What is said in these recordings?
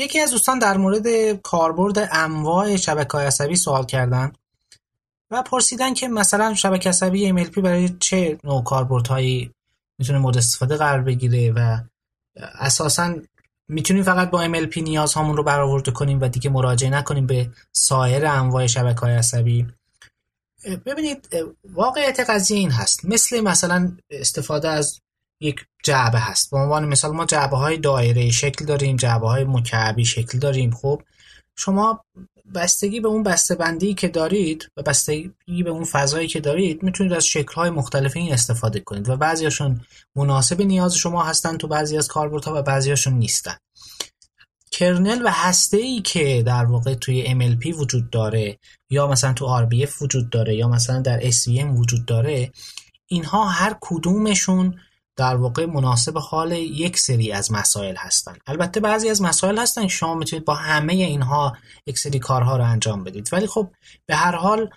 یکی از دوستان در مورد کاربرد انواع شبکه های عصبی سوال کردن و پرسیدن که مثلا شبکه عصبی MLP برای چه نوع کاربردهایی می‌تونه مورد استفاده قرار بگیره و اساسا می‌تونیم فقط با MLP نیازهامون رو برآورده کنیم و دیگه مراجعه نکنیم به سایر انواع شبکه های عصبی. ببینید واقعیت قضیه این هست. مثل مثلا استفاده از یک جعبه هست. به عنوان مثال ما جعبه های دایره شکل داریم جعبه های مکعبی شکل داریم. خب شما بستگی به اون بسته بندی که دارید و بستگی به اون فضایی که دارید می‌تونید از شکل های مختلف این استفاده کنید و بعضیاشون مناسب نیاز شما هستن تو بعضی از کاربردها و بعضیاشون نیستن. کرنل و هسته ای که در واقع توی MLP وجود داره یا مثلا تو RBF وجود داره یا مثلا در SVM وجود داره اینها هر کدومشون در واقع مناسب حال یک سری از مسائل هستن. البته بعضی از مسائل هستن شما می‌تونید با همه اینها یک سری کارها رو انجام بدید. ولی خب به هر حال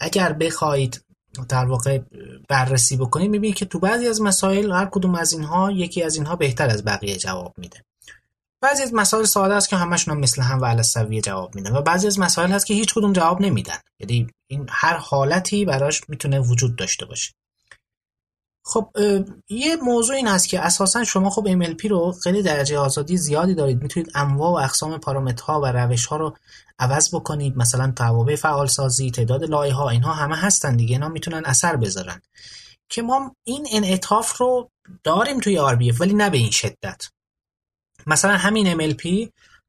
اگر بخواهید در واقع بررسی بکنید می‌بینید که تو بعضی از مسائل هر کدوم از اینها یکی از اینها بهتر از بقیه جواب میده. بعضی از مسائل ساده است که همشون هم مثل هم و على جواب میدن و بعضی از مسائل هست که هیچ کدوم جواب نمیدن. یعنی این هر حالتی براش می‌تونه وجود داشته باشه. خب یه موضوع این هست که اساسا شما خب MLP رو خیلی درجه آزادی زیادی دارید. می‌تونید انواع و اقسام پارامترها و روش ها رو عوض بکنید. مثلا توابع فعال سازی تعداد لایه ها اینها همه هستن دیگه. اینا می‌تونن اثر بذارن. که ما این انعطاف رو داریم توی RBF ولی نه به این شدت. مثلا همین MLP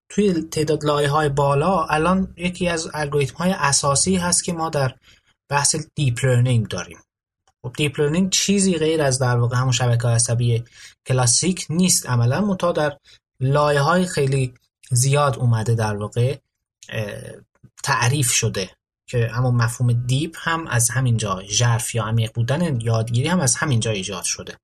توی تعداد لایه های بالا الان یکی از الگوریتم های اساسی هست که ما در بحث deep learning داریم. deep learning چیزی غیر از در واقع همون شبکه عصبی کلاسیک نیست. عملا منتها در لایه های خیلی زیاد اومده در واقع تعریف شده که همون مفهوم deep هم از همین جا ژرف یا عمیق بودن یادگیری هم از همین جا ایجاد شده.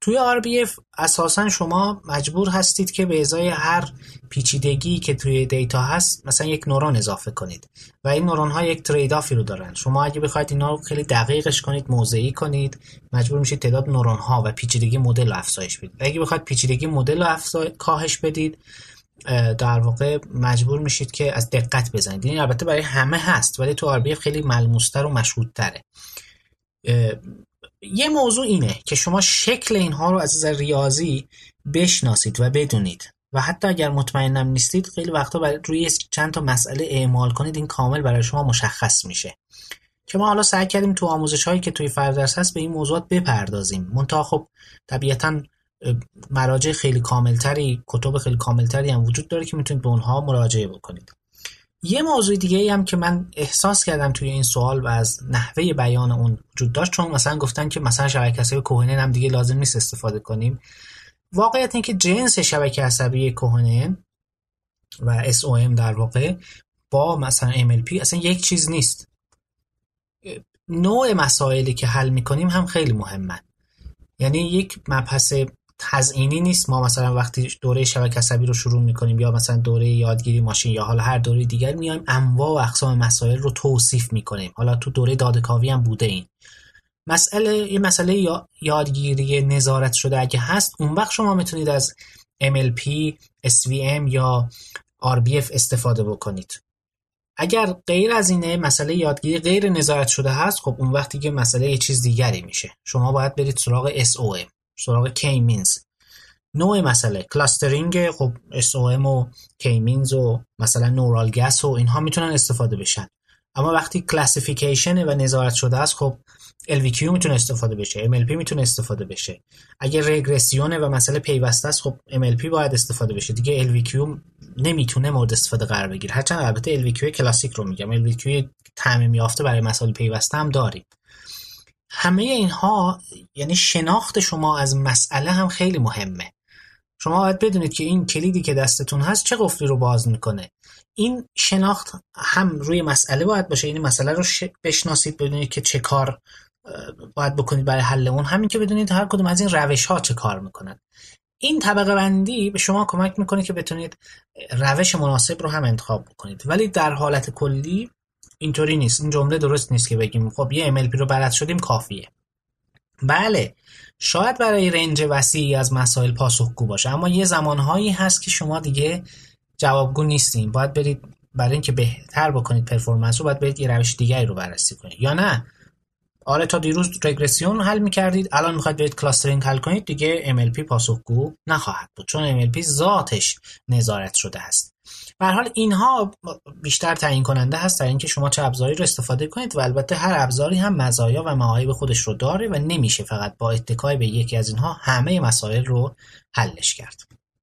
توی RBF اساسا شما مجبور هستید که به ازای هر پیچیدگی که توی data هست مثلا یک نورون اضافه کنید. و این نورون ها یک ترید آفی رو دارن. شما اگه بخواید اینا رو خیلی دقیقش کنید موضعی کنید مجبور میشید تعداد نورون ها و پیچیدگی مدل افزایش بدید. اگه بخواید پیچیدگی مدل رو کاهش بدید در واقع مجبور میشید که از دقت بزنید. این البته برای همه هست ولی تو RBF خیلی ملموستر و مشهودتره. یه موضوع اینه که شما شکل اینها رو از ریاضی بشناسید و بدونید. و حتی اگر مطمئنم نیستید خیلی وقتا برای روی چند تا مسئله اعمال کنید این کامل برای شما مشخص میشه. که ما حالا سعی کردیم تو آموزش هایی که توی فردرس هست به این موضوعات بپردازیم. منتها خب طبیعتا مراجع خیلی کاملتری کتب خیلی کاملتری هم وجود داره که می‌تونید به اونها مراجعه بکنید. یه موضوع دیگه ای هم که من احساس کردم توی این سوال و از نحوه بیان اون وجود داشت چون مثلا گفتن که مثلا شبکه عصبی کوهنن هم دیگه لازم نیست استفاده کنیم. واقعیت این که جنس شبکه عصبی کوهنن و SOM در واقع با مثلا MLP اصلا یک چیز نیست. نوع مسائلی که حل می‌کنیم هم خیلی مهمه. یعنی یک مبحث تزئینی نیست. ما مثلا وقتی دوره شبکه عصبی رو شروع می‌کنیم یا مثلا دوره یادگیری ماشین یا حالا هر دوره دیگر میایم انواع و اقسام مسائل رو توصیف می‌کنیم. حالا تو دوره دادکاوی هم بوده این. مسئله این مسئله یادگیری نظارت شده اگه هست اون وقت شما می‌تونید از MLP, SVM یا RBF استفاده بکنید. اگر غیر از اینه مسئله یادگیری غیر نظارت شده هست خب اون وقتی که مسئله یه چیز دیگری میشه. شما باید برید سراغ SOM سراغ K-means نوع مسئله. clustering خب SOM و K-means و مثلا neural gas و اینها می‌تونن استفاده بشن. اما وقتی classification و نظارت شده است خب LVQ می‌تونه استفاده بشه MLP می‌تونه استفاده بشه. اگر رگرسیونه و مسئله پیوسته است خب MLP باید استفاده بشه. دیگه LVQ نمی‌تونه مورد استفاده قرار بگیره. هرچند البته LVQ کلاسیک رو میگم. LVQ تعمیم یافته برای مسائل پیوسته هم داریم. همه اینها یعنی شناخت شما از مسئله هم خیلی مهمه. شما باید بدونید که این کلیدی که دستتون هست چه قفلی رو باز می‌کنه. این شناخت هم روی مسئله باید باشه. یعنی مسئله رو بشناسید بدونید که چه کار باید بکنید برای حل اون. همین که بدونید هر کدوم از این روش ها چه کار می‌کنن. این طبقه بندی به شما کمک می‌کنه که بتونید روش مناسب رو هم انتخاب بکنید. ولی در حالت کلی اینطوری نیست. این جمله درست نیست که بگیم. خب یه MLP رو بلد شدیم کافیه. بله. شاید برای رنج وسیعی از مسائل پاسخگو باشه اما یه زمانهایی هست که شما دیگه جوابگو نیستین. باید برید برای اینکه بهتر بکنید پرفورمنس رو باید برید یه روش دیگری رو بررسی کنید. یا نه؟ آره تا دیروز رگرسیون حل می‌کردید الان می‌خواید برید کلاسترینگ حل کنید دیگه MLP پاسخگو نخواهد بود. چون MLP ذاتش نظارت شده است به حال اینها بیشتر تعیین کننده هست در اینکه شما چه ابزاری رو استفاده کنید و البته هر ابزاری هم مزایا و معایب خودش رو داره و نمیشه فقط با اتکای به یکی از اینها همه مسائل رو حلش کرد.